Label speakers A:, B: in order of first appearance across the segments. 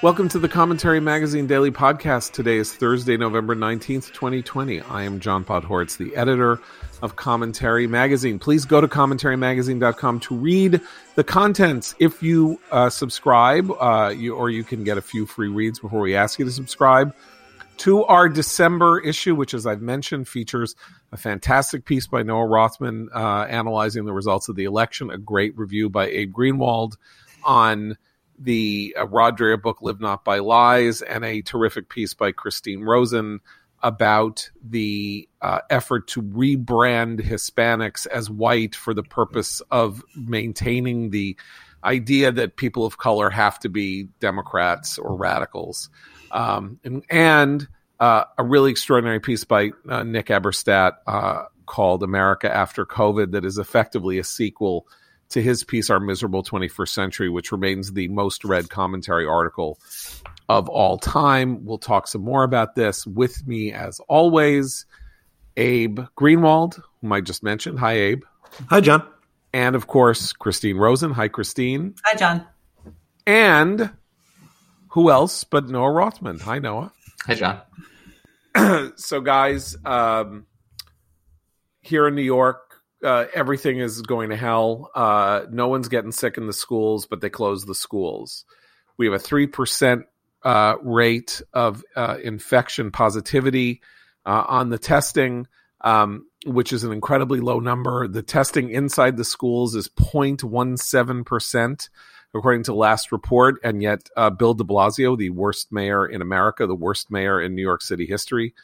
A: Welcome to the Commentary Magazine Daily Podcast. Today is Thursday, November 19th, 2020. I am John Podhoretz, the editor of Commentary Magazine. Please go to commentarymagazine.com to read the contents. If you uh, subscribe, uh, you, or you can get a few free reads before we ask you to subscribe to our December issue, which, as I've mentioned, features a fantastic piece by Noah Rothman uh, analyzing the results of the election, a great review by Abe Greenwald on the uh, book Live Not by Lies, and a terrific piece by Christine Rosen about the uh, effort to rebrand Hispanics as white for the purpose of maintaining the idea that people of color have to be Democrats or radicals. Um, and, and uh, a really extraordinary piece by uh, Nick Eberstadt uh, called America After COVID that is effectively a sequel to his piece, Our Miserable 21st Century, which remains the most read commentary article of all time. We'll talk some more about this with me, as always, Abe Greenwald, whom I just mentioned. Hi, Abe.
B: Hi, John.
A: And of course, Christine Rosen. Hi, Christine.
C: Hi, John.
A: And who else but Noah Rothman? Hi, Noah.
D: Hi, John.
A: so, guys, um, here in New York, uh, everything is going to hell. Uh, no one's getting sick in the schools, but they close the schools. We have a three percent uh, rate of uh, infection positivity uh, on the testing, um, which is an incredibly low number. The testing inside the schools is 0.17 percent, according to last report, and yet uh, Bill De Blasio, the worst mayor in America, the worst mayor in New York City history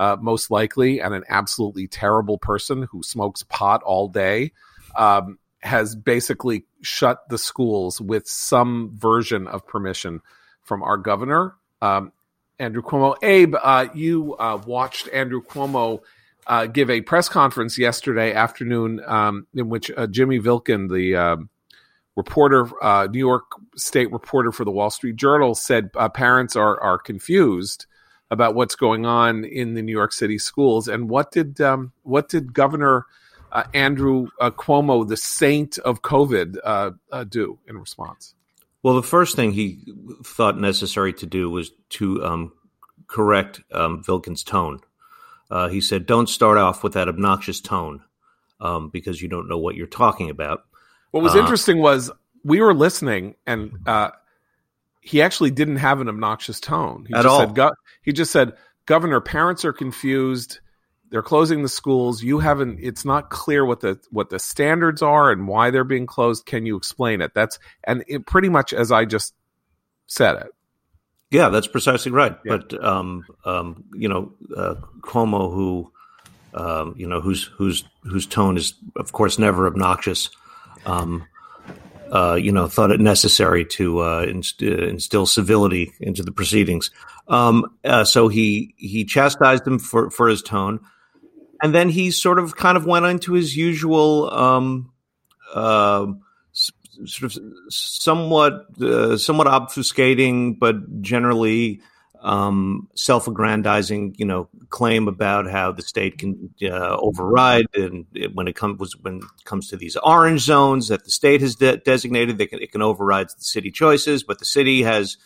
A: uh, most likely, and an absolutely terrible person who smokes pot all day, um, has basically shut the schools with some version of permission from our governor, um, Andrew Cuomo. Abe, uh, you uh, watched Andrew Cuomo. Uh, give a press conference yesterday afternoon um, in which uh, Jimmy Vielkind, the um, reporter, uh, New York State reporter for the Wall Street Journal, said parents are are confused about what's going on in the New York City schools. And what did um, what did Governor uh, Andrew uh, Cuomo, the saint of COVID, uh, uh, do in response?
B: Well, the first thing he thought necessary to do was to um, correct um, Vielkind's tone. Uh, he said, "Don't start off with that obnoxious tone um, because you don't know what you're talking about."
A: What was uh, interesting was we were listening, and he actually didn't have an obnoxious tone. He
B: At
A: just
B: all.
A: said go- he just said, "Governor, parents are confused. They're closing the schools. You haven't it's not clear what the what the standards are and why they're being closed. Can you explain it?" That's and it pretty much as I just said it.
B: Yeah, that's precisely right.
A: Yeah.
B: But um, um, you know, uh, Cuomo, who um, you know, whose whose whose tone is, of course, never obnoxious. Um, uh, you know, thought it necessary to uh, inst- uh, instill civility into the proceedings. Um, uh, so he he chastised him for for his tone, and then he sort of kind of went into his usual um, uh, s- sort of somewhat uh, somewhat obfuscating, but generally um, self-aggrandizing, you know, claim about how the state can uh, override, and it, when it comes when it comes to these orange zones that the state has de- designated, they can, it can override the city choices, but the city has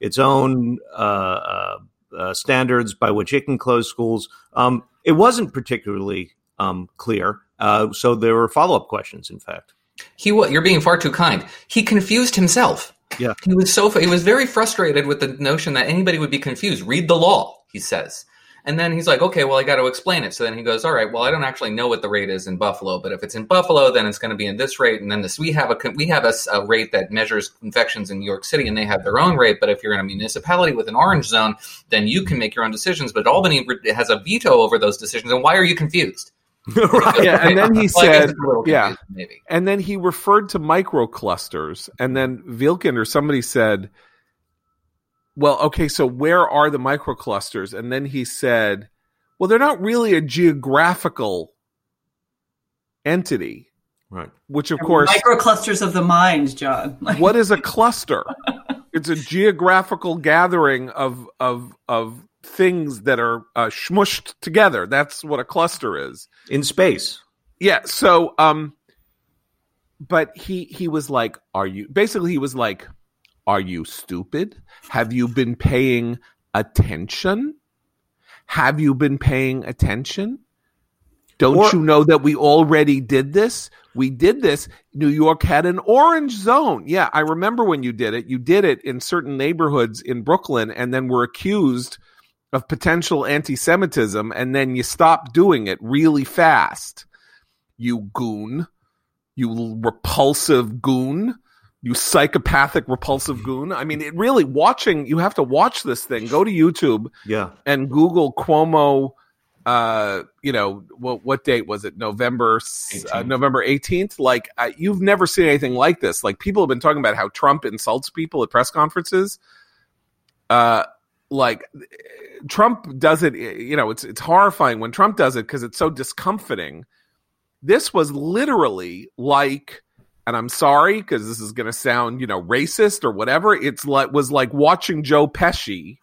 B: its own uh, uh, uh, standards by which it can close schools. Um, it wasn't particularly um, clear, uh, so there were follow-up questions. In fact,
D: He you're being far too kind. He confused himself.
B: Yeah.
D: He was so he was very frustrated with the notion that anybody would be confused. Read the law, he says. And then he's like, okay, well, I got to explain it. So then he goes, all right, well, I don't actually know what the rate is in Buffalo, but if it's in Buffalo, then it's going to be in this rate. And then this, we have a we have a, a rate that measures infections in New York City, and they have their own rate. But if you're in a municipality with an orange zone, then you can make your own decisions. But Albany has a veto over those decisions. And why are you confused?
B: right?
A: Yeah, and then he
D: Well,
A: said,
D: it's a little
A: yeah.
D: maybe.
A: And then he referred to microclusters, and then Vielkind or somebody said, "Well, okay, so where are the microclusters?" And then he said, "Well, they're not really a geographical entity."
B: Right.
A: Which, of course,
C: Microclusters of the mind, John. Like,
A: what is a cluster? it's a geographical gathering of of of things that are uh, smushed together. That's what a cluster is.
B: In space.
A: Yeah. So, um, but he he was like, "Are you?" Basically, he was like, Are you stupid? Have you been paying attention? Have you been paying attention? Don't
B: Or-
A: you know that we already did this? We did this. New York had an orange zone. Yeah, I remember when you did it. You did it in certain neighborhoods in Brooklyn and then were accused of potential anti Semitism, and then you stop doing it really fast. You goon. You repulsive goon. You psychopathic, repulsive goon. I mean, it really, watching, you have to watch this thing. Go to YouTube
B: Yeah.
A: and Google Cuomo. Uh, you know what? What date was it? November s- uh,
D: 18th.
A: November eighteenth. Like uh, you've never seen anything like this. Like people have been talking about how Trump insults people at press conferences. Uh, like Trump does it. You know, it's it's horrifying when Trump does it because it's so discomforting. This was literally like, and I'm sorry because this is going to sound you know racist or whatever. It's like was like watching Joe Pesci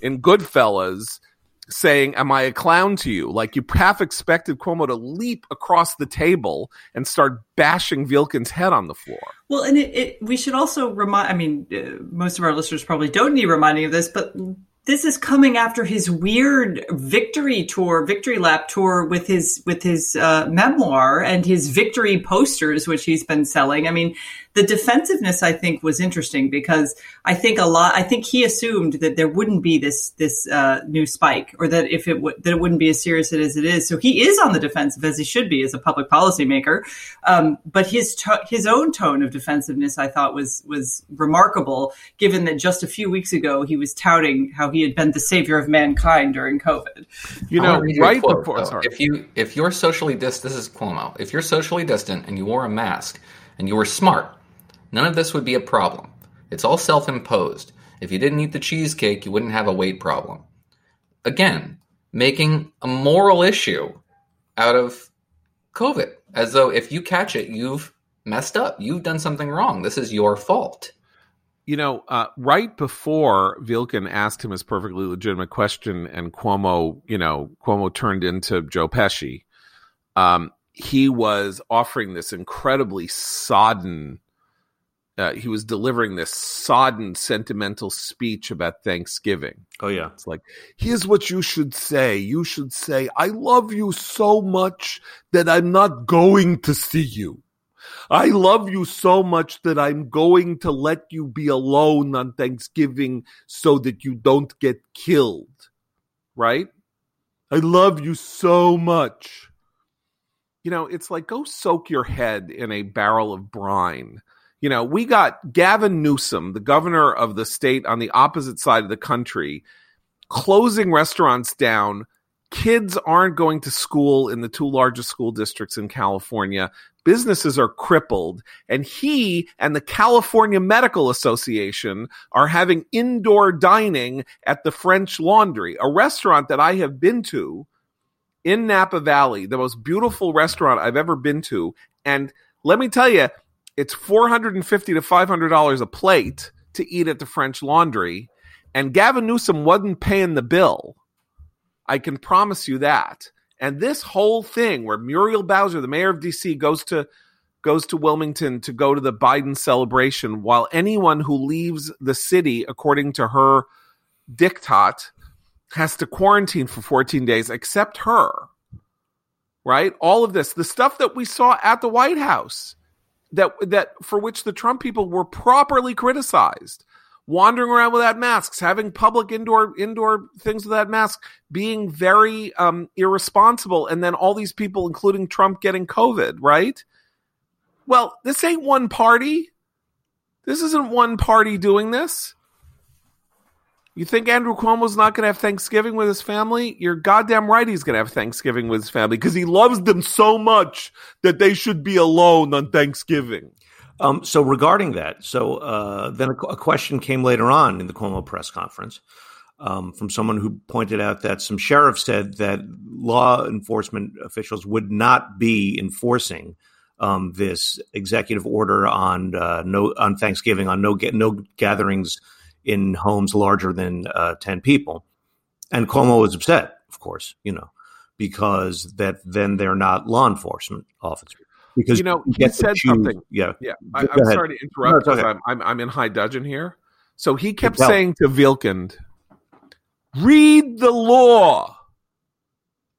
A: in Goodfellas saying, Am I a clown to you? Like you half expected Cuomo to leap across the table and start bashing Vielkind's head on the floor.
C: Well, and it, it, we should also remind, I mean, uh, most of our listeners probably don't need reminding of this, but this is coming after his weird victory tour, victory lap tour with his, with his uh, memoir and his victory posters, which he's been selling. I mean, the defensiveness I think was interesting because I think a lot, I think he assumed that there wouldn't be this, this uh, new spike or that if it would, that it wouldn't be as serious as it is. So he is on the defensive as he should be as a public policymaker. Um, but his to- his own tone of defensiveness, I thought, was was remarkable, given that just a few weeks ago he was touting how he had been the savior of mankind during COVID.
A: You know,
D: wanna read you a
A: right
D: quote,
A: before
D: though.
A: sorry.
D: if you if you're socially distant, this is Cuomo. If you're socially distant and you wore a mask and you were smart, none of this would be a problem. It's all self-imposed. If you didn't eat the cheesecake, you wouldn't have a weight problem. Again, making a moral issue out of COVID, as though if you catch it, you've messed up. You've done something wrong. This is your fault.
A: you know, uh, right before Vielkind asked him his perfectly legitimate question, and Cuomo, you know, Cuomo turned into Joe Pesci. Um, he was offering this incredibly sodden. Uh, he was delivering this sodden, sentimental speech about Thanksgiving.
B: Oh yeah.
A: It's like, here's what you should say. You should say, I love you so much that I'm not going to see you. I love you so much that I'm going to let you be alone on Thanksgiving so that you don't get killed. Right? I love you so much. You know, it's like go soak your head in a barrel of brine. You know, we got Gavin Newsom, the governor of the state on the opposite side of the country, closing restaurants down. Kids aren't going to school in the two largest school districts in California. Businesses are crippled. And he and the California Medical Association are having indoor dining at the French Laundry, a restaurant that I have been to in Napa Valley, the most beautiful restaurant I've ever been to. And let me tell you, it's four hundred and fifty to five hundred dollars a plate to eat at the French Laundry, and Gavin Newsom wasn't paying the bill. I can promise you that. And this whole thing, where Muriel Bowser, the mayor of DC, goes to goes to Wilmington to go to the Biden celebration, while anyone who leaves the city, according to her diktat, has to quarantine for 14 days, except her. Right? All of this, the stuff that we saw at the White House, that that for which the Trump people were properly criticized. Wandering around without masks, having public indoor indoor things without masks, being very um, irresponsible, and then all these people, including Trump, getting COVID. Right? Well, this ain't one party. This isn't one party doing this. You think Andrew Cuomo's not going to have Thanksgiving with his family? You're goddamn right he's going to have Thanksgiving with his family because he loves them so much that they should be alone on Thanksgiving.
B: Um, so regarding that, so uh, then a, a question came later on in the Cuomo press conference um, from someone who pointed out that some sheriffs said that law enforcement officials would not be enforcing um, this executive order on uh, no on Thanksgiving on no get no gatherings in homes larger than uh, ten people, and Cuomo was upset, of course, you know, because that then they're not law enforcement officers. Because
A: You know, he said something.
B: Yeah,
A: Yeah, I, I'm
B: ahead.
A: sorry to
B: No,
A: interrupt because I'm, I'm I'm in high dudgeon here. So he kept
B: Well-
A: saying to Vielkind, read the law.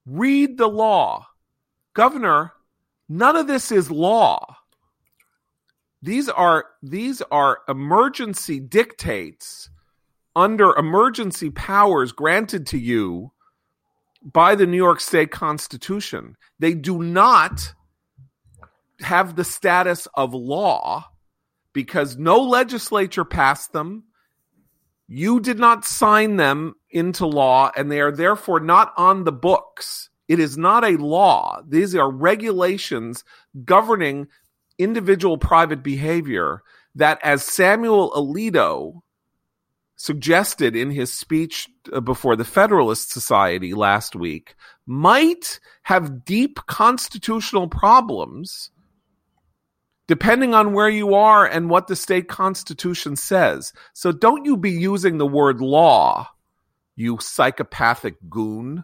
A: Read the law. Governor, none of this is law. These are these are emergency dictates under emergency powers granted to you by the New York State Constitution. They do not have the status of law because no legislature passed them. You did not sign them into law, and they are therefore not on the books. It is not a law. These are regulations governing individual private behavior that, as Samuel Alito suggested in his speech uh, before the Federalist Society last week, might have deep constitutional problems depending on where you are and what the state constitution says. So don't you be using the word law, you psychopathic goon.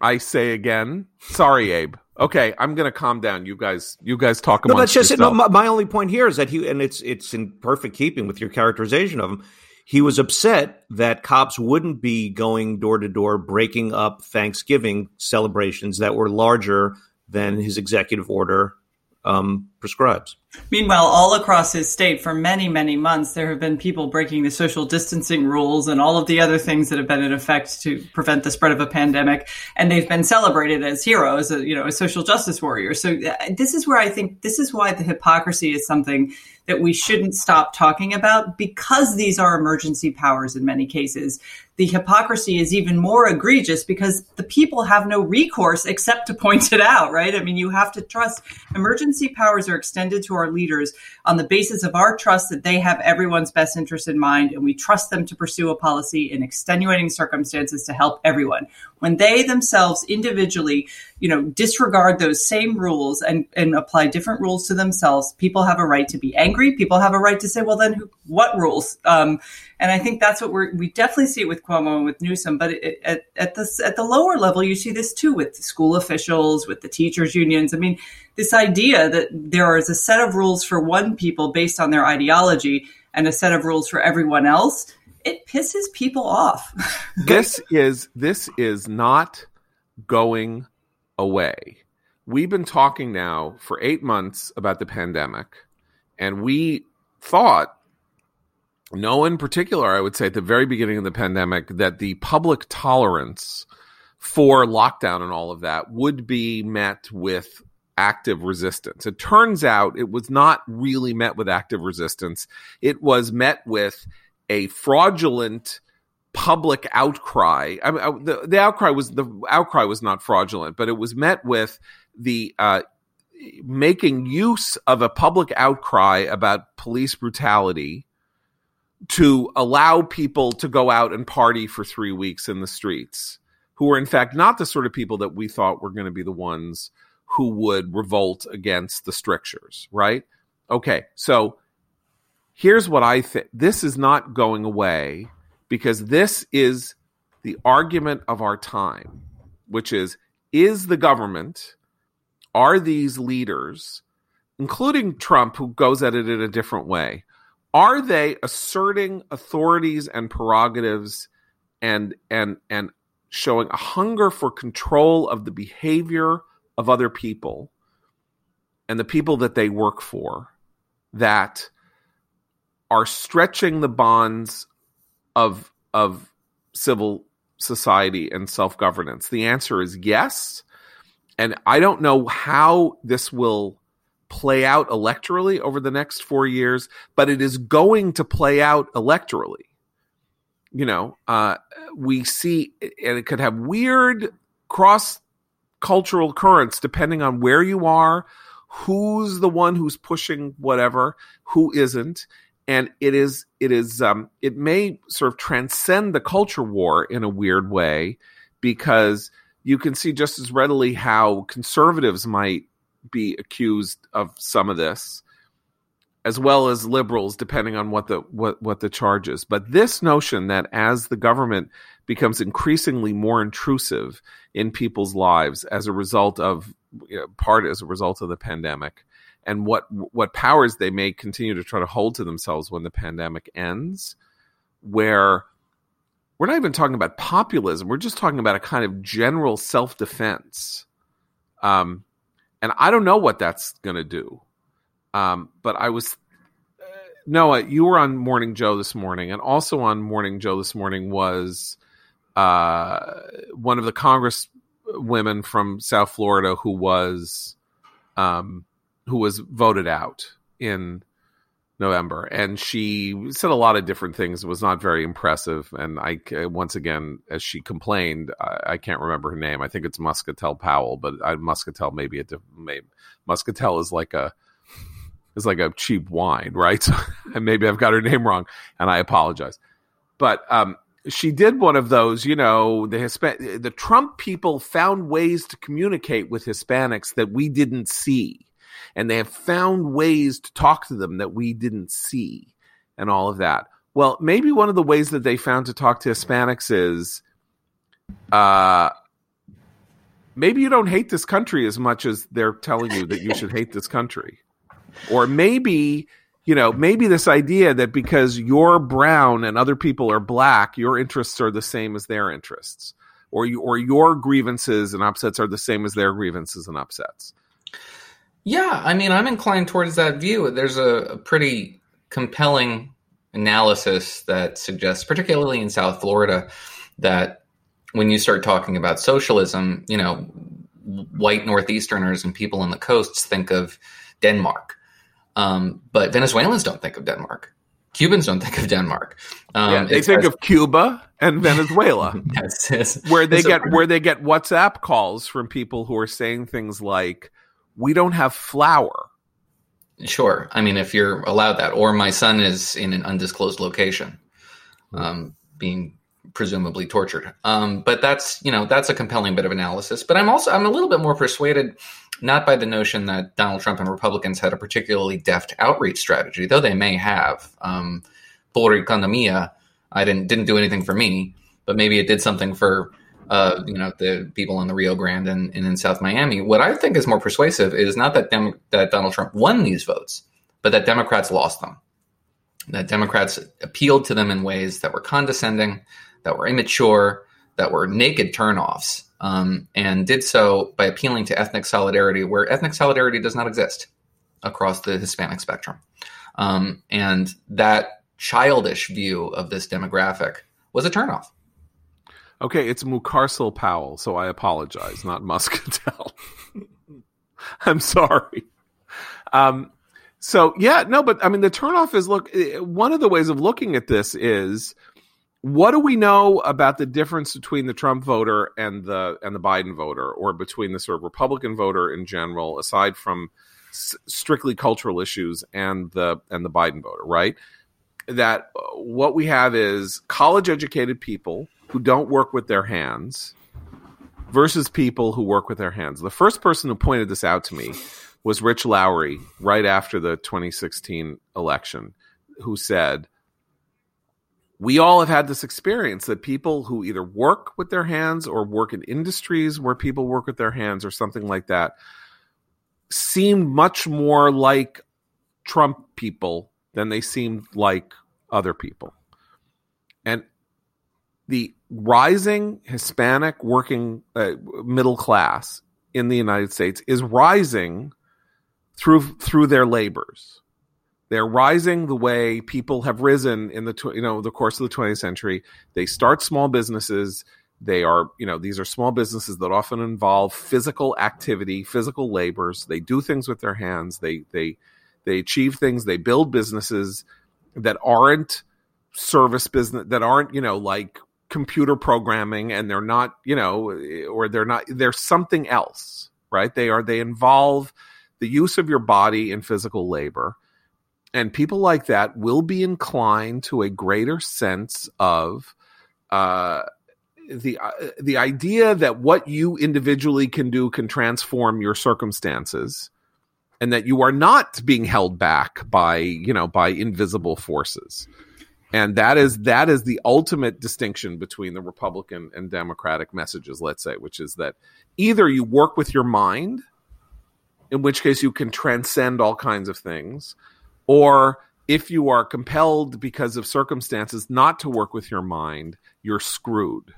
A: I say again. Sorry, Abe. Okay, I'm gonna calm down. You guys, you guys talk
B: about.
A: No,
B: that's just it.
A: yourself.
B: No, my, my only point here is that he, and it's it's in perfect keeping with your characterization of him. He was upset that cops wouldn't be going door to door, breaking up Thanksgiving celebrations that were larger than his executive order um, prescribes.
C: Meanwhile, all across his state, for many, many months, there have been people breaking the social distancing rules and all of the other things that have been in effect to prevent the spread of a pandemic, and they've been celebrated as heroes, uh, you know, as social justice warriors. So uh, this is where I think this is why the hypocrisy is something that we shouldn't stop talking about because these are emergency powers in many cases. The hypocrisy is even more egregious because the people have no recourse except to point it out, right? I mean, you have to trust emergency powers are extended to our leaders on the basis of our trust that they have everyone's best interest in mind and we trust them to pursue a policy in extenuating circumstances to help everyone. When they themselves individually, you know, disregard those same rules and, and apply different rules to themselves, people have a right to be angry. People have a right to say, well, then who, what rules? Um, and I think that's what we're, we definitely see it with Cuomo and with Newsom, but it, at, at the, at the lower level, you see this too with school officials, with the teachers unions. I mean, this idea that there is a set of rules for one people based on their ideology and a set of rules for everyone else, it pisses people off.
A: this is this is not going away. We've been talking now for 8 months about the pandemic and we thought no in particular I would say at the very beginning of the pandemic that the public tolerance for lockdown and all of that would be met with active resistance. It turns out it was not really met with active resistance. It was met with a fraudulent public outcry. I mean, I- the, the outcry was the outcry was not fraudulent, but it was met with the uh, making use of a public outcry about police brutality to allow people to go out and party for three weeks in the streets, who were in fact not the sort of people that we thought were going to be the ones who would revolt against the strictures, right? Okay, so here's what I think this is not going away because this is the argument of our time, which is is the government, are these leaders, including Trump, who goes at it in a different way, are they asserting authorities and prerogatives and and and showing a hunger for control of the behavior of other people and the people that they work for that are stretching the bonds of of civil society and self-governance? The answer is yes. And i don't know how this will play out electorally over the next 4 years but it is going to play out electorally. You know uh we see and it could have weird cross cultural currents depending on where you are who's the one who's pushing whatever who isn't and it is it is um, it may sort of transcend the culture war in a weird way because you can see just as readily how conservatives might be accused of some of this as well as liberals depending on what the what what the charge is. But this notion that as the government becomes increasingly more intrusive in people's lives as a result of you know, part as a result of the pandemic and what what powers they may continue to try to hold to themselves when the pandemic ends, where we're not even talking about populism. We're just talking about a kind of general self defense. Um, and I don't know what that's going to do. Um, but I was uh, Noah, you were on Morning Joe this morning, and also on Morning Joe this morning was uh, one of the Congress women from South Florida who was um, who was voted out in November, and she said a lot of different things. It was not very impressive, and I once again, as she complained, I, I can't remember her name. I think it's Muscatel Powell, but I, Muscatel maybe a maybe Muscatel is like a is like a cheap wine, right? So, and maybe I've got her name wrong, and I apologize. But um, she did one of those, you know, the Hispan- the Trump people found ways to communicate with Hispanics that we didn't see and they have found ways to talk to them that we didn't see and all of that. Well, maybe one of the ways that they found to talk to Hispanics is uh maybe you don't hate this country as much as they're telling you that you should hate this country. Or maybe, you know, maybe this idea that because you're brown and other people are black, your interests are the same as their interests. Or you, or your grievances and upsets are the same as their grievances and upsets.
D: Yeah, I mean, I'm inclined towards that view. There's a, a pretty compelling analysis that suggests, particularly in South Florida, that when you start talking about socialism, you know, white Northeasterners and people on the coasts think of Denmark. Um, but Venezuelans don't think of Denmark. Cubans don't think of Denmark.
A: Um, yeah, they think of Cuba and Venezuela, yes, yes. where they get where they get WhatsApp calls from people who are saying things like, we don't have flour.
D: Sure. I mean, if you're allowed that, or my son is in an undisclosed location, um, being presumably tortured. Um, but that's you know that's a compelling bit of analysis. But I'm also I'm a little bit more persuaded, not by the notion that Donald Trump and Republicans had a particularly deft outreach strategy, though they may have. Um, Por economia, I didn't didn't do anything for me, but maybe it did something for uh, you know, the people in the Rio Grande and, and, in South Miami. What I think is more persuasive is not that Dem- that Donald Trump won these votes, but that Democrats lost them. That Democrats appealed to them in ways that were condescending, that were immature, that were naked turnoffs, um, and did so by appealing to ethnic solidarity where ethnic solidarity does not exist across the Hispanic spectrum. Um, and that childish view of this demographic was a turnoff.
A: Okay, it's Mucarsel Powell, so I apologize, not Muscatel. I'm sorry. Um, so yeah, no, but I mean, the turnoff is look. Eh, one of the ways of looking at this is what do we know about the difference between the Trump voter and the and the Biden voter, or between the sort of Republican voter in general, aside from s- strictly cultural issues and the and the Biden voter, right? That uh, what we have is college educated people who don't work with their hands versus people who work with their hands. The first person who pointed this out to me was Rich Lowry right after the 2016 election, who said, We all have had this experience that people who either work with their hands or work in industries where people work with their hands or something like that seem much more like Trump people than they seemed like other people. And the rising Hispanic working uh, middle class in the United States is rising through through their labors. They're rising the way people have risen in the tw- you know the course of the 20th century. They start small businesses. They are you know these are small businesses that often involve physical activity, physical labors. They do things with their hands. They they they achieve things. They build businesses that aren't service business that aren't you know like computer programming and they're not you know or they're not they're something else right? They are they involve the use of your body in physical labor. And people like that will be inclined to a greater sense of uh, the uh, the idea that what you individually can do can transform your circumstances and that you are not being held back by you know by invisible forces and that is that is the ultimate distinction between the republican and democratic messages let's say which is that either you work with your mind in which case you can transcend all kinds of things, or if you are compelled because of circumstances not to work with your mind, you're screwed.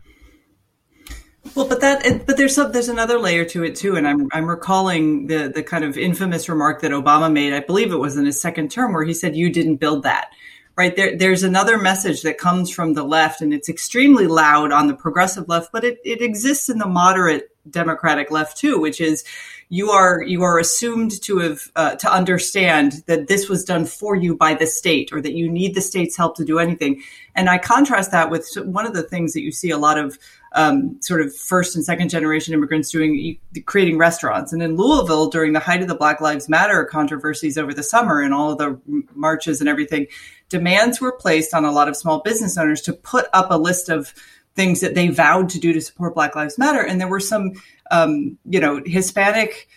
C: Well, but that, but there's some, there's another layer to it too, and I'm I'm recalling the the kind of infamous remark that Obama made. I believe it was in his second term, where he said, "You didn't build that." Right? There, there's another message that comes from the left, and it's extremely loud on the progressive left, but it, it exists in the moderate Democratic left too, which is you are you are assumed to have uh, to understand that this was done for you by the state or that you need the state's help to do anything. And i contrast that with one of the things that you see a lot of um, sort of first and second generation immigrants doing creating restaurants. And in louisville during the height of the black lives matter controversies over the summer and all of the marches and everything demands were placed on a lot of small business owners to put up a list of things that they vowed to do to support Black Lives Matter. And there were some, um, you know, Hispanic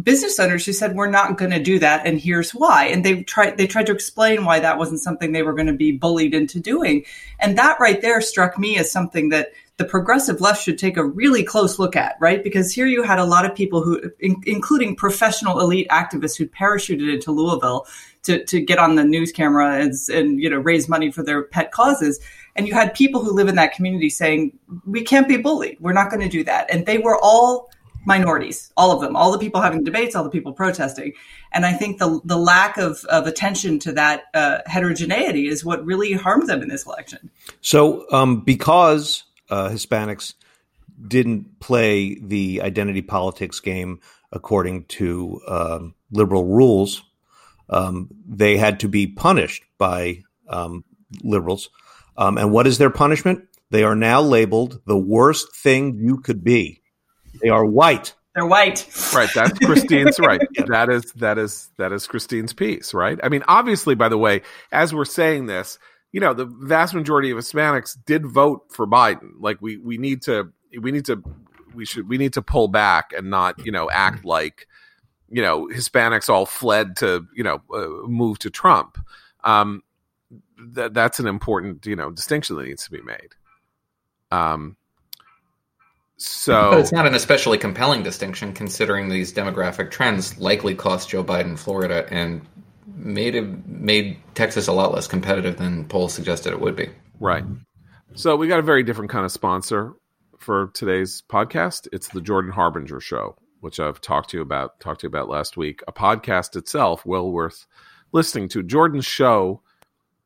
C: business owners who said, "We're not going to do that, and here's why." And they tried they tried to explain why that wasn't something they were going to be bullied into doing. And that right there struck me as something that the progressive left should take a really close look at, right? Because here you had a lot of people who, in, including professional elite activists, who parachuted into Louisville to to get on the news camera and, and you know raise money for their pet causes and you had people who live in that community saying, we can't be bullied. We're not going to do that. And they were all minorities, all of them, all the people having debates, all the people protesting. And I think the, the lack of, of attention to that uh, heterogeneity is what really harmed them in this election.
B: So, um, because uh, Hispanics didn't play the identity politics game according to uh, liberal rules, um, they had to be punished by um, liberals. Um, and what is their punishment? They are now labeled the worst thing you could be. They are white.
C: They're white.
A: Right. That's Christine's right. That is that is that is Christine's piece, right? I mean, obviously, by the way, as we're saying this, you know, the vast majority of Hispanics did vote for Biden. Like we we need to we need to we should we need to pull back and not, you know, act like you know, Hispanics all fled to, you know, uh, move to Trump. Um, that that's an important you know distinction that needs to be made. Um, so
D: but it's not an especially compelling distinction considering these demographic trends likely cost Joe Biden Florida and made it, made Texas a lot less competitive than polls suggested it would be.
A: Right. So we got a very different kind of sponsor for today's podcast. It's the Jordan Harbinger Show, which I've talked to you about talked to you about last week. A podcast itself well worth listening to. Jordan's show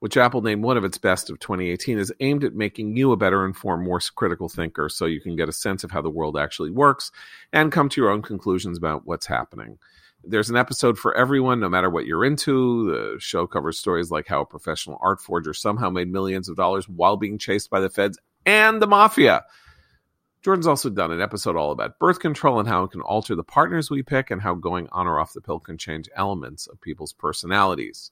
A: which Apple named one of its best of 2018, is aimed at making you a better informed, more critical thinker so you can get a sense of how the world actually works and come to your own conclusions about what's happening. There's an episode for everyone, no matter what you're into. The show covers stories like how a professional art forger somehow made millions of dollars while being chased by the feds and the mafia. Jordan's also done an episode all about birth control and how it can alter the partners we pick and how going on or off the pill can change elements of people's personalities.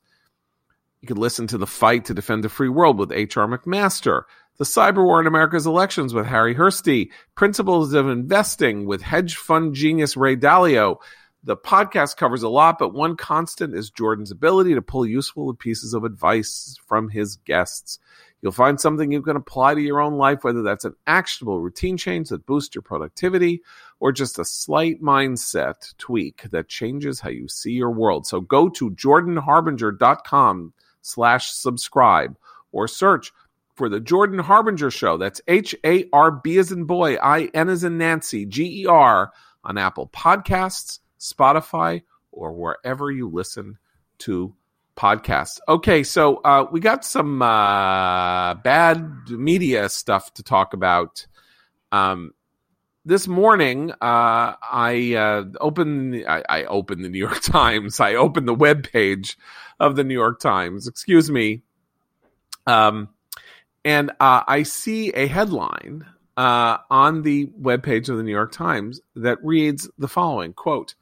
A: You could listen to The Fight to Defend the Free World with H.R. McMaster, The Cyber War in America's Elections with Harri Hursti, Principles of Investing with hedge fund genius Ray Dalio. The podcast covers a lot, but one constant is Jordan's ability to pull useful pieces of advice from his guests. You'll find something you can apply to your own life, whether that's an actionable routine change that boosts your productivity or just a slight mindset tweak that changes how you see your world. So go to jordanharbinger.com slash subscribe or search for the Jordan Harbinger Show. That's H A R B as in boy, I N as in Nancy, G E R on Apple Podcasts, Spotify, or wherever you listen to podcasts. Okay, so uh, we got some uh, bad media stuff to talk about. Um, this morning, uh, I uh, opened I, I, opened the New York Times. I opened the web page of the New York Times. Excuse me. Um, and uh, I see a headline uh, on the web page of the New York Times that reads the following quote.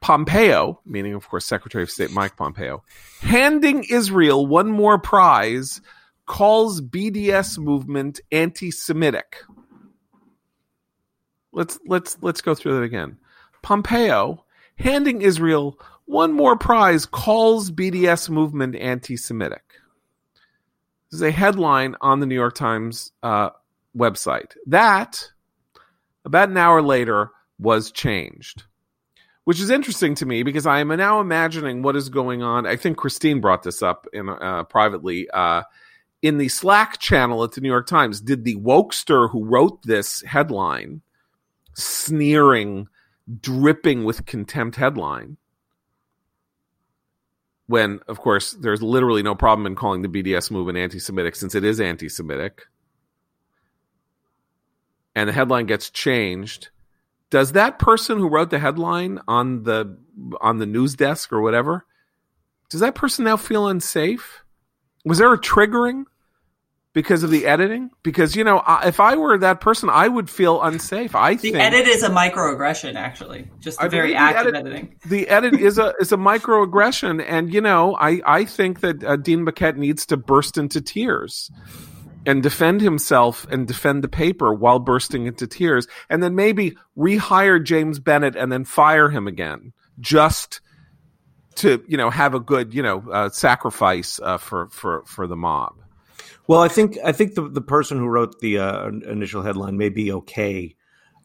A: Pompeo, meaning of course Secretary of State Mike Pompeo, handing Israel one more prize, calls BDS movement anti-Semitic let's let's let's go through that again. Pompeo handing Israel one more prize calls BDS movement anti-Semitic. This is a headline on the New York Times uh, website. That about an hour later was changed. Which is interesting to me because I am now imagining what is going on. I think Christine brought this up in uh, privately uh, in the Slack channel at the New York Times. Did the wokester who wrote this headline, sneering, dripping with contempt headline, when of course there's literally no problem in calling the BDS movement anti-Semitic since it is anti-Semitic, and the headline gets changed does that person who wrote the headline on the on the news desk or whatever does that person now feel unsafe? Was there a triggering because of the editing? Because you know if i were that person i would feel unsafe i
C: the
A: think.
C: the edit is a microaggression actually. Just the
A: I
C: very act
A: edit-
C: of editing.
A: the edit is a is a microaggression. And you know i i think that uh, dean Baquet needs to burst into tears and defend himself and defend the paper while bursting into tears and then maybe rehire james Bennet and then fire him again just to you know have a good you know uh, sacrifice uh, for for for the mob
B: Well, I think I think the the person who wrote the uh, initial headline may be okay.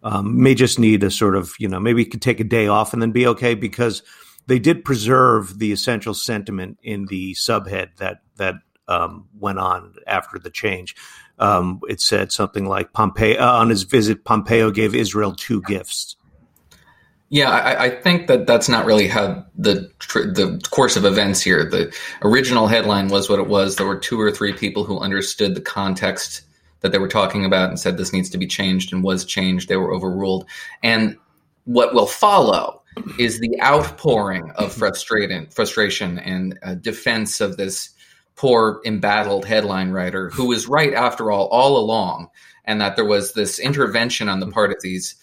B: Um, may just need a sort of you know maybe could take a day off and then be okay because they did preserve the essential sentiment in the subhead that that um, went on after the change. Um, it said something like Pompeo uh, on his visit. Pompeo gave Israel two gifts.
D: Yeah, I, I think that that's not really how the the course of events here. The original headline was what it was. There were two or three people who understood the context that they were talking about and said this needs to be changed and was changed. They were overruled. And what will follow is the outpouring of frustration, frustration and uh, defense of this poor embattled headline writer who was right after all all along, and that there was this intervention on the part of these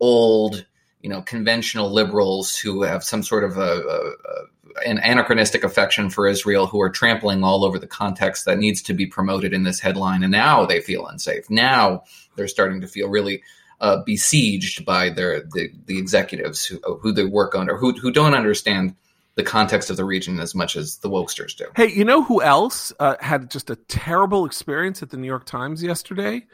D: old you know conventional liberals who have some sort of a, a, a, an anachronistic affection for Israel who are trampling all over the context that needs to be promoted in this headline. And now they feel unsafe. Now they're starting to feel really uh, besieged by their the, the executives who, who they work under who, who don't understand the context of the region as much as the wokesters do
A: hey you know who else uh, had just a terrible experience at the new york times yesterday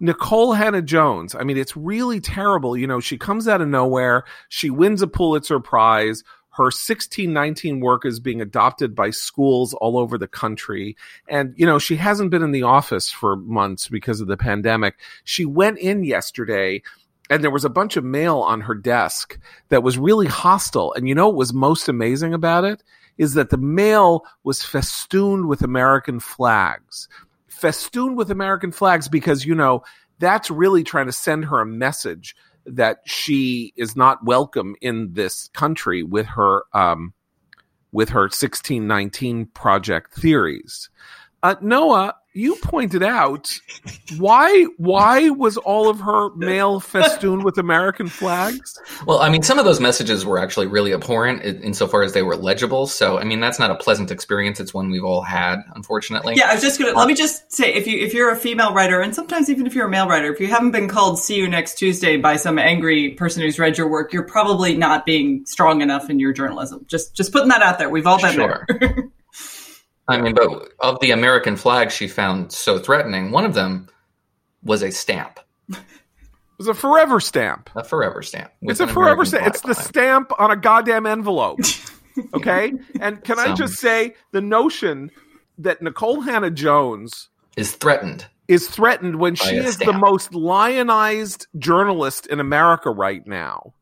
A: Nikole Hannah-Jones. I mean, it's really terrible. You know, she comes out of nowhere. She wins a Pulitzer Prize. Her 1619 work is being adopted by schools all over the country. And, you know, she hasn't been in the office for months because of the pandemic. She went in yesterday and there was a bunch of mail on her desk that was really hostile. And you know what was most amazing about it? Is that the mail was festooned with American flags festooned with American flags because, you know, that's really trying to send her a message that she is not welcome in this country with her um, with her 1619 project theories. Uh, Noah, you pointed out why why was all of her mail festooned with American flags?
D: Well, I mean, some of those messages were actually really abhorrent insofar as they were legible. So, I mean, that's not a pleasant experience. It's one we've all had, unfortunately.
C: Yeah, I was just gonna let me uh, just say if you if you're a female writer, and sometimes even if you're a male writer, if you haven't been called "see you next Tuesday" by some angry person who's read your work, you're probably not being strong enough in your journalism. Just just putting that out there. We've all been
D: Sure.
C: there.
D: I mean, but of the American flags she found so threatening, one of them was a stamp,
A: It was a forever stamp.
D: a forever stamp.
A: It's a forever stamp. It's the stamp on a goddamn envelope. Okay? And can I just say the notion that Nikole Hannah-Jones
D: is threatened.
A: is threatened when she
D: a
A: is the most lionized journalist in America right now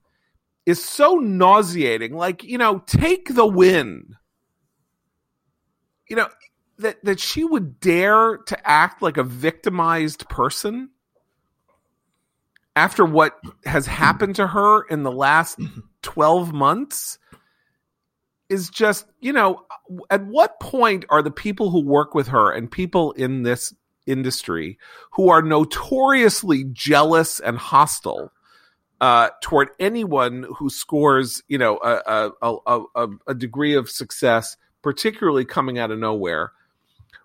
A: is so nauseating. Like, you know, take the win. You know, that, that she would dare to act like a victimized person after what has happened to her in the last 12 months is just, you know, at what point are the people who work with her and people in this industry who are notoriously jealous and hostile uh, toward anyone who scores, you know, a, a, a, a, a degree of success, particularly coming out of nowhere.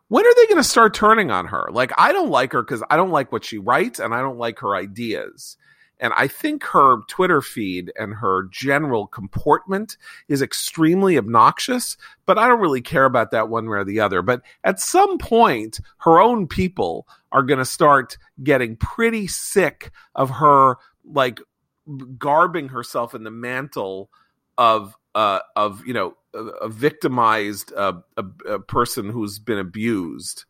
A: When are they going to start turning on her? Like, I don't like her because I don't like what she writes and I don't like her ideas. And I think her Twitter feed and her general comportment is extremely obnoxious, but I don't really care about that one way or the other. But at some point, her own people are going to start getting pretty sick of her, like, garbing herself in the mantle of uh, of you know a, victimized uh, a, a person who's been abused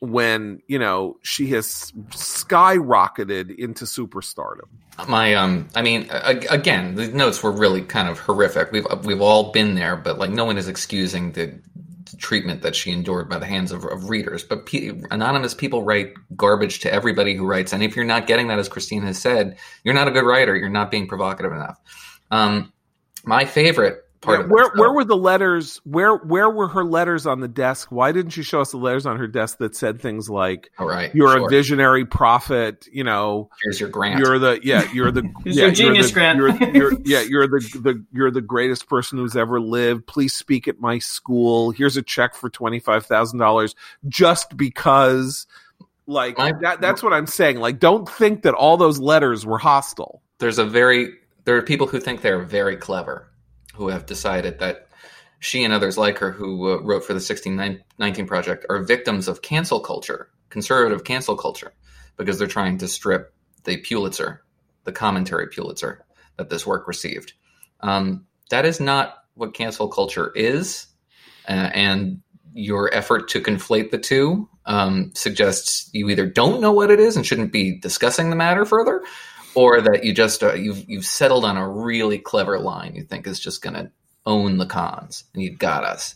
A: when you know she has skyrocketed into superstardom.
D: My um, I mean, again, the notes were really kind of horrific. We've we've all been there, but like no one is excusing the, treatment that she endured by the hands of, of readers. But anonymous people write garbage to everybody who writes, and if you're not getting that, as Christine has said, you're not a good writer. You're not being provocative enough. Um, my favorite part
A: Yeah,
D: of
A: where
D: this,
A: where were the letters? Where where were her letters on the desk? Why didn't she show us the letters on her desk that said things like
D: all right,
A: "You're
D: sure.
A: a visionary prophet"? You know,
D: Here's your grant.
A: you're the yeah, you're the yeah,
C: your genius
A: the,
C: grant.
A: You're, you're, yeah, you're the, the you're the greatest person who's ever lived. Please speak at my school. Here's a check for twenty five thousand dollars just because. Like
D: My-
A: that, that's what I'm saying. Like, don't think that all those letters were hostile.
D: there's a very there are people who think they're very clever who have decided that she and others like her who uh, wrote for the 1619 project are victims of cancel culture conservative cancel culture because they're trying to strip the pulitzer the commentary pulitzer that this work received. Um, that is not what cancel culture is uh, and your effort to conflate the two um, suggests you either don't know what it is and shouldn't be discussing the matter further or that you just uh, you've you've settled on a really clever line you think is just going to own the cons and you've got us.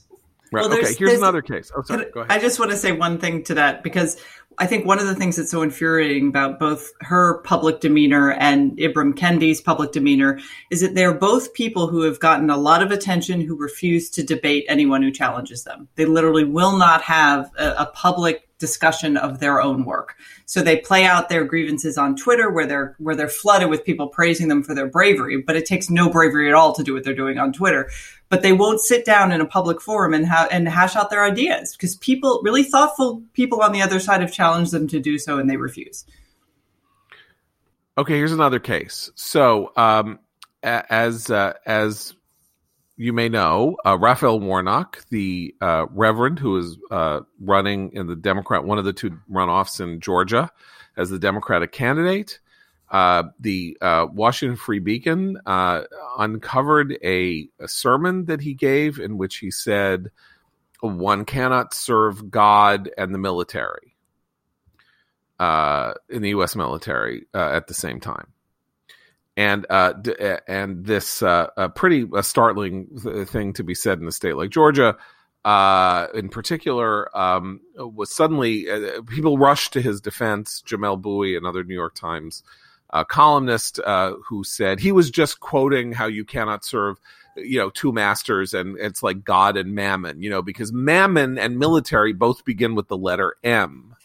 A: Right.
C: Well,
A: okay. Here's another case. Oh, sorry. Go ahead.
C: I just want to say one thing to that because I think one of the things that's so infuriating about both her public demeanor and Ibram Kendi's public demeanor is that they're both people who have gotten a lot of attention who refuse to debate anyone who challenges them. They literally will not have a, a public discussion of their own work. So they play out their grievances on Twitter where they're where they're flooded with people praising them for their bravery, but it takes no bravery at all to do what they're doing on Twitter but they won't sit down in a public forum and ha- and hash out their ideas because people, really thoughtful people on the other side, have challenged them to do so and they refuse.
A: Okay, here's another case. So, um, as uh, as you may know, uh, Raphael Warnock, the uh, Reverend who is uh, running in the Democrat, one of the two runoffs in Georgia, as the Democratic candidate, uh, the uh, Washington Free Beacon uh, uncovered a, a sermon that he gave in which he said, "One cannot serve God and the military." in the U.S. military at the same time, and uh, d- and this uh, a pretty uh, startling th- thing to be said in a state like Georgia, uh, in particular, um, was suddenly uh, people rushed to his defense. Jamelle Bouie, another New York Times uh, columnist, uh, who said he was just quoting how you cannot serve. You know, two masters, and it's like God and Mammon. You know, because Mammon and military both begin with the letter M.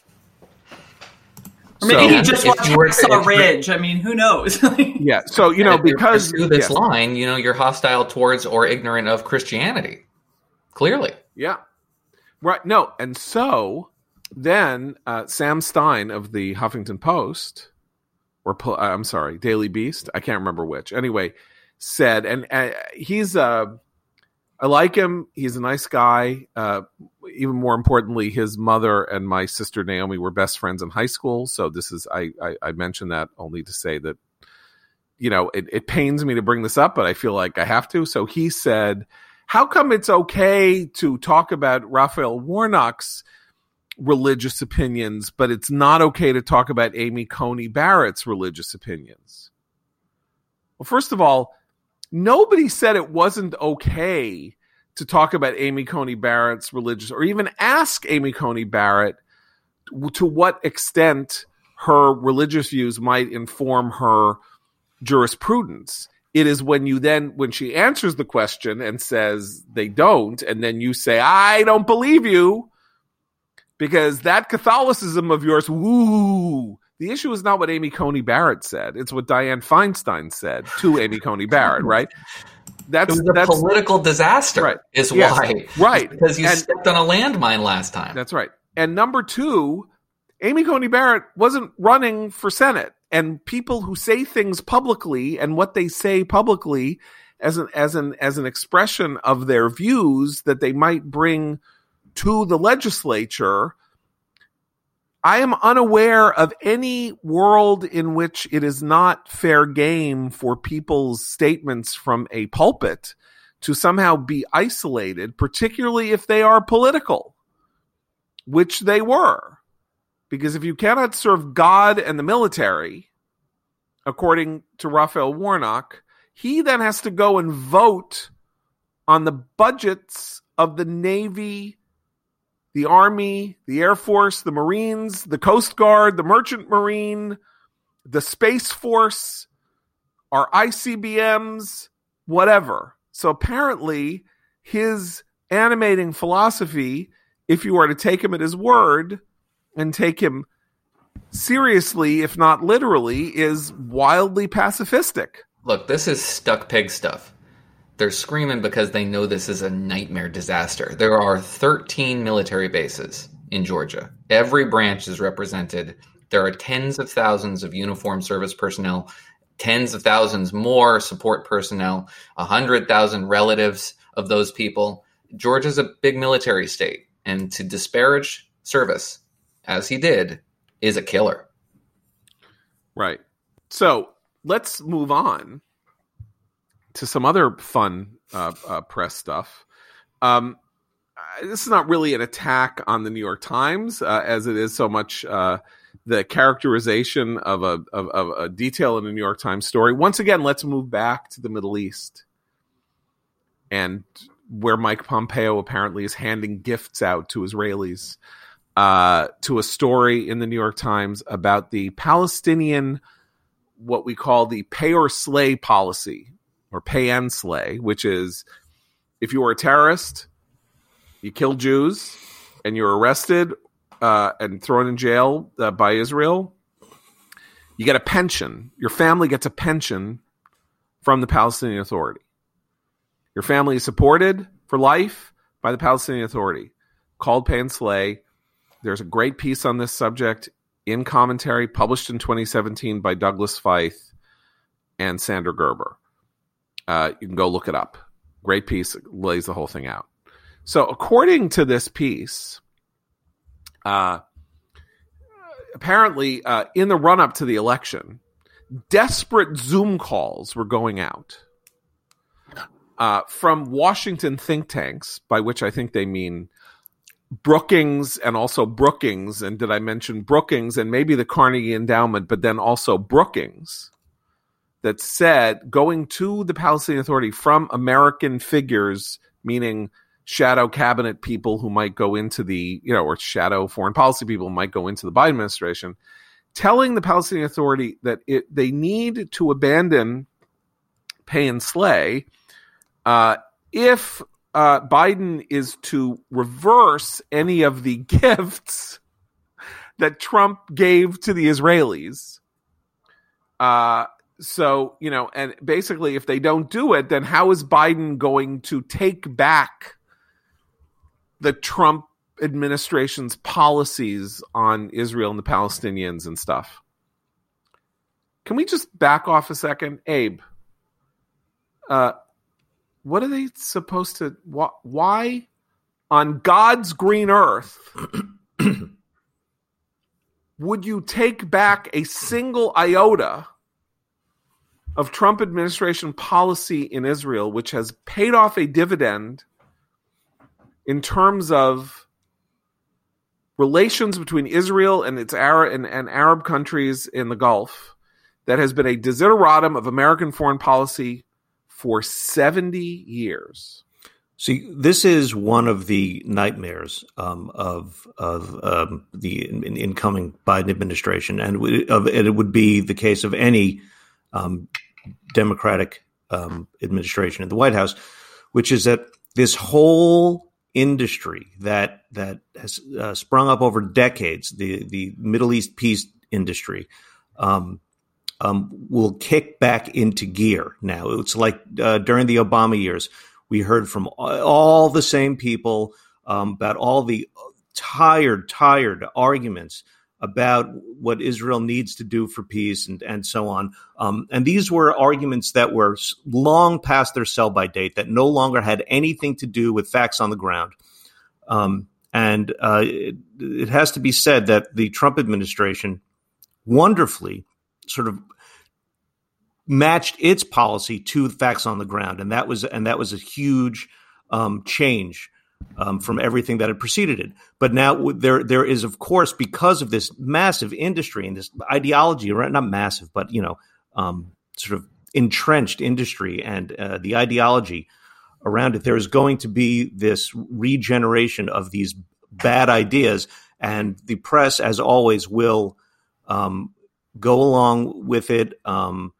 C: Or maybe
A: So-
C: he just
D: If
C: watched
D: you were to-
C: Hacksaw
D: if-
C: Ridge. I mean, who knows?
A: Yeah. So you know
D: And if you
A: because
D: pursue this
A: yeah,
D: line, you know you're hostile towards or ignorant of Christianity. Clearly,
A: yeah, right. No, and so then uh, Sam Stein of the Huffington Post, or uh, I'm sorry, Daily Beast, I can't remember which. Anyway, said, and uh, he's uh, I like him. He's a nice guy. Uh, even more importantly, his mother and my sister Naomi were best friends in high school. So this is I I, I mentioned that only to say that you know it, it pains me to bring this up, but I feel like I have to. So he said, "How come it's okay to talk about Raphael Warnock's?" religious opinions, but it's not okay to talk about Amy Coney Barrett's religious opinions. Well, first of all, nobody said it wasn't okay to talk about Amy Coney Barrett's religious or even ask Amy Coney Barrett to what extent her religious views might inform her jurisprudence. It is when you then, when she answers the question and says they don't, and then you say, I don't believe you, because that Catholicism of yours, woo. The issue is not what Amy Coney Barrett said; it's what Dianne Feinstein said to Amy Coney Barrett. Right?
D: it
A: That's
D: was a
A: that's
D: political disaster.
A: Right.
D: Is
A: Yes.
D: why
A: right.
D: because you
A: And-
D: stepped on a landmine last time.
A: That's right. And number two, Amy Coney Barrett wasn't running for Senate. And people who say things publicly and what they say publicly as an as an as an expression of their views that they might bring to the legislature I am unaware of any world in which it is not fair game for people's statements from a pulpit to somehow be isolated, particularly if they are political, which they were. Because if you cannot serve God and the military, according to Raphael Warnock, he then has to go and vote on the budgets of the Navy, the Army, the Air Force, the Marines, the Coast Guard, the Merchant Marine, the Space Force, our ICBMs, whatever. So apparently, his animating philosophy, if you are to take him at his word and take him seriously, if not literally, is wildly pacifistic.
D: Look, this is stuck pig stuff. They're screaming because they know this is a nightmare disaster. There are 13 military bases in Georgia. Every branch is represented. There are tens of thousands of uniformed service personnel, tens of thousands more support personnel, 100,000 relatives of those people. Georgia's a big military state, and to disparage service, as he did, is a killer.
A: Right. So let's move on to some other fun uh, uh, press stuff. Um, this is not really an attack on the New York Times, uh, as it is so much uh, the characterization of a, of, of a detail in a New York Times story. Once again, let's move back to the Middle East and where Mike Pompeo apparently is handing gifts out to Israelis uh, to a story in the New York Times about the Palestinian, what we call the pay or slay policy, or pay and slay, which is if you are a terrorist, you kill Jews, and you're arrested uh, and thrown in jail uh, by Israel, you get a pension. Your family gets a pension from the Palestinian Authority. Your family is supported for life by the Palestinian Authority, called Pay and Slay. There's a great piece on this subject in commentary published in 2017 by Douglas Feith and Sander Gerber. Uh, you can go look it up. Great piece, lays the whole thing out. So, according to this piece, uh, apparently, uh, in the run up to the election, desperate Zoom calls were going out uh, from Washington think tanks, by which I think they mean Brookings and also Brookings. And did I mention Brookings and maybe the Carnegie Endowment, but then also Brookings? That said, going to the Palestinian Authority from American figures, meaning shadow cabinet people who might go into the, you know, or shadow foreign policy people who might go into the Biden administration, telling the Palestinian Authority that it, they need to abandon pay and slay uh, if uh, Biden is to reverse any of the gifts that Trump gave to the Israelis. Uh, so, you know, and basically, if they don't do it, then how is Biden going to take back the Trump administration's policies on Israel and the Palestinians and stuff? Can we just back off a second? Abe, uh, what are they supposed to why on god's green earth would you take back a single iota of trump administration policy in israel which has paid off a dividend in terms of relations between israel and its arab and, and arab countries in the gulf that has been a desideratum of american foreign policy for 70 years.
B: See, this is one of the nightmares um, of of um, the in, incoming Biden administration, and of, it would be the case of any um, Democratic um, administration in the White House, which is that this whole industry that that has uh, sprung up over decades, the the Middle East peace industry, um, um, will kick back into gear now. It's like uh, during the Obama years, we heard from all the same people um, about all the tired, tired arguments about what Israel needs to do for peace and, and so on. Um, and these were arguments that were long past their sell by date, that no longer had anything to do with facts on the ground. Um, And uh, it, it has to be said that the Trump administration wonderfully sort of matched its policy to the facts on the ground, and that was and that was a huge um, change um, from everything that had preceded it. But now there there is, of course, because of this massive industry and this ideology, right? Not massive, but you know, um, sort of entrenched industry and uh, the ideology around it. There is going to be this regeneration of these bad ideas, and the press, as always, will um, go along with it. Um,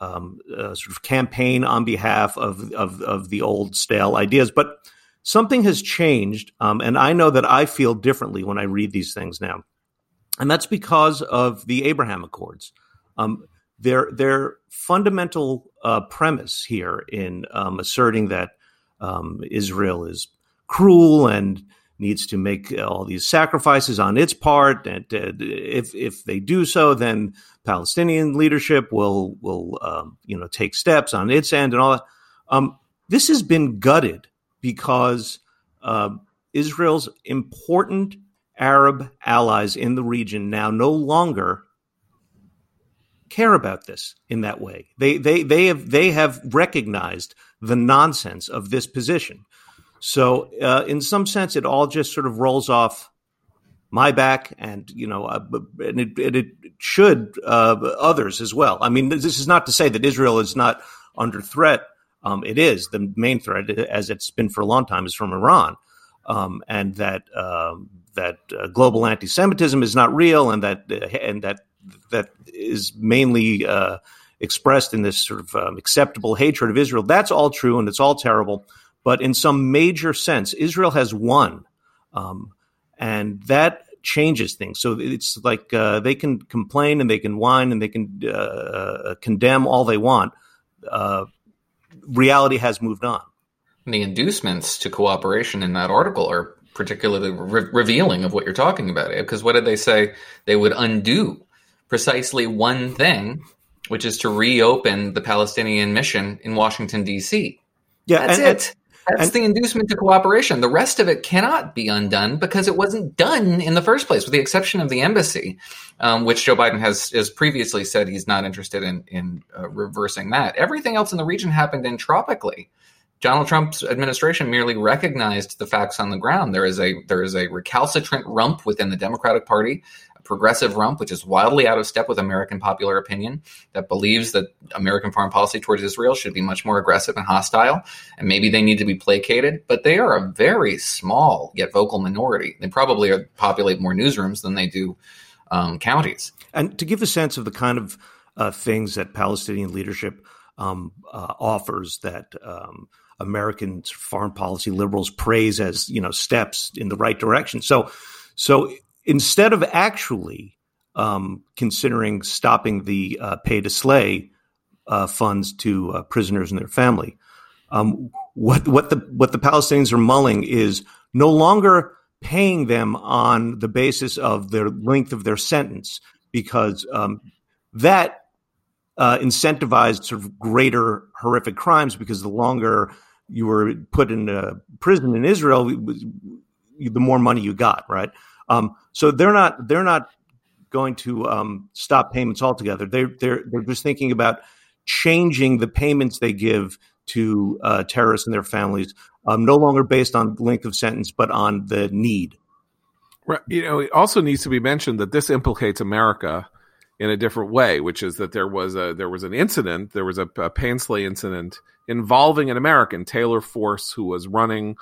B: um, uh, sort of campaign on behalf of, of, of the old stale ideas. But something has changed, um, and I know that I feel differently when I read these things now, and that's because of the Abraham Accords. Um, their their fundamental uh, premise here in um, asserting that um, Israel is cruel and needs to make all these sacrifices on its part, and uh, if if they do so, then Palestinian leadership will will um, you know take steps on its end and all that. Um, this has been gutted because uh, Israel's important Arab allies in the region now no longer care about this in that way. They they they have they have recognized the nonsense of this position. So, uh, in some sense, it all just sort of rolls off my back, and you know, uh, and, it, and, it, should uh, others as well. I mean, this is not to say that Israel is not under threat. Um, it is the main threat, as it's been for a long time, is from Iran, um, and that um, that uh, global anti-Semitism is not real, and that uh, and that that is mainly uh, expressed in this sort of um, acceptable hatred of Israel. That's all true, and it's all terrible. But in some major sense, Israel has won. Um, and that changes things. So it's like uh, they can complain and they can whine and they can uh, uh, condemn all they want. Reality has moved on.
D: The inducements to cooperation in that article are particularly re- revealing of what you're talking about. Because what did they say? They would undo precisely one thing, which is to reopen the Palestinian mission in Washington D.C. Yeah, that's and, it. That's and, the inducement to cooperation. The rest of it cannot be undone because it wasn't done in the first place, with the exception of the embassy, um, which Joe Biden has, has previously said he's not interested in, in uh, reversing that. Everything else in the region happened entropically. Donald Trump's administration merely recognized the facts on the ground. There is a there is a recalcitrant rump within the Democratic Party progressive rump, which is wildly out of step with American popular opinion, that believes that American foreign policy towards Israel should be much more aggressive and hostile, and maybe they need to be placated. But they are a very small yet vocal minority. They probably are, populate more newsrooms than they do um, counties.
B: And to give a sense of the kind of uh, things that Palestinian leadership um, uh, offers that. Um, American foreign policy liberals praise as you know steps in the right direction. So, so instead of actually um, considering stopping the uh, pay to slay uh, funds to uh, prisoners and their family, um, what what the what the Palestinians are mulling is no longer paying them on the basis of their length of their sentence because um, that uh, incentivized sort of greater horrific crimes because the longer you were put in prison in Israel, the more money you got, right? Um, so they're not they're not going to um, stop payments altogether. They're they're they're just thinking about changing the payments they give to uh, terrorists and their families, um, no longer based on length of sentence, but on the need.
A: Right. You know, it also needs to be mentioned that this implicates America in a different way, which is that there was a there was an incident, there was a, a incident involving an American, Taylor Force, who was running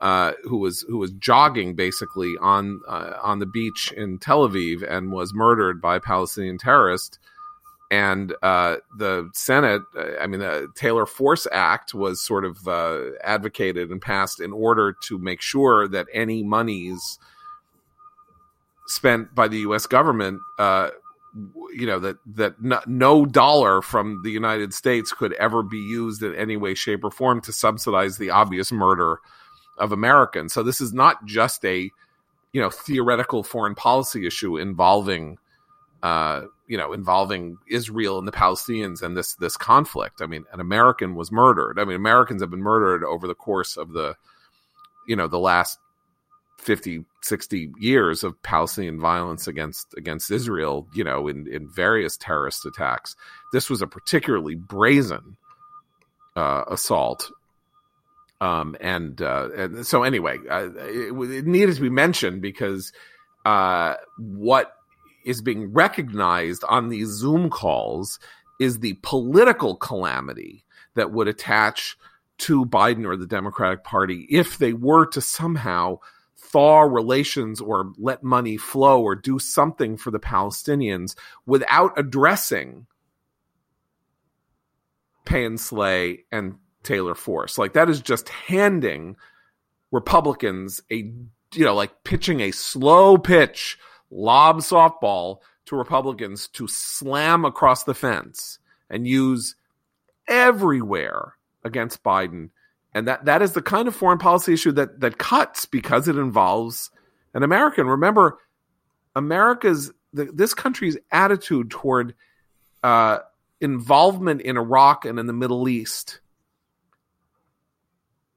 A: uh, who was who was jogging basically on uh, on the beach in Tel Aviv and was murdered by a Palestinian terrorist. And uh, the Senate, uh, I mean, the Taylor Force Act was sort of uh, advocated and passed in order to make sure that any monies spent by the U.S. government you know that that no, no, dollar from the United States could ever be used in any way, shape, or form to subsidize the obvious murder of Americans. So this is not just a you know theoretical foreign policy issue involving uh, you know involving Israel and the Palestinians and this this conflict. I mean, an American was murdered. I mean, Americans have been murdered over the course of the you know the last 50, 60 years of Palestinian violence against against Israel, you know, in, in various terrorist attacks. This was a particularly brazen uh, assault. Um, and, uh, and so anyway, uh, it, it, needed to be mentioned because uh, what is being recognized on these Zoom calls is the political calamity that would attach to Biden or the Democratic Party if they were to somehow thaw relations or let money flow or do something for the Palestinians without addressing Pay and Slay and Taylor Force. Like that is just handing Republicans a you know like pitching a slow pitch lob softball to Republicans to slam across the fence and use everywhere against Biden. And that, that is the kind of foreign policy issue that, that cuts because it involves an American. Remember, America's, the, this country's attitude toward uh, involvement in Iraq and in the Middle East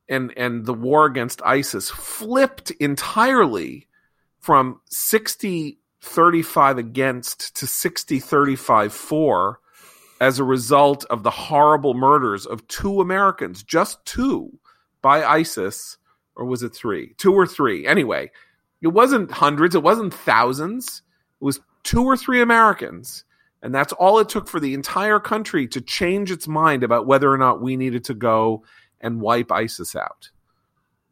A: and, and the war against ISIS flipped entirely from 60 35 against to 60 35 for as a result of the horrible murders of two Americans, just two, by ISIS, or was it three? Two or three. Anyway, it wasn't hundreds, it wasn't thousands, it was two or three Americans. And that's all it took for the entire country to change its mind about whether or not we needed to go and wipe ISIS out.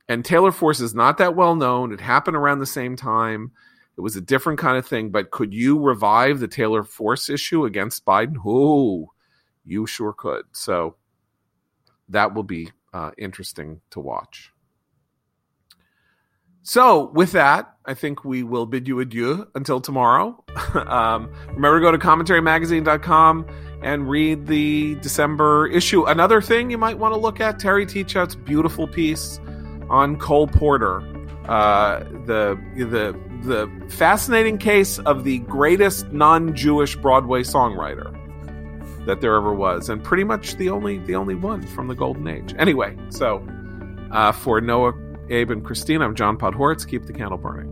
A: And Taylor Force is not that well known. It happened around the same time. It was a different kind of thing. But could you revive the Taylor Force issue against Biden? Oh, you sure could. So that will be uh, interesting to watch. So, with that, I think we will bid you adieu until tomorrow. um, remember to go to commentarymagazine.com and read the December issue. Another thing you might want to look at Terry Teachout's beautiful piece on Cole Porter, uh, the the the fascinating case of the greatest non-Jewish Broadway songwriter that there ever was, and pretty much the only the only one from the Golden Age. Anyway, so uh, for Noah, Abe, and Christine, I'm John Podhoretz. Keep the candle burning.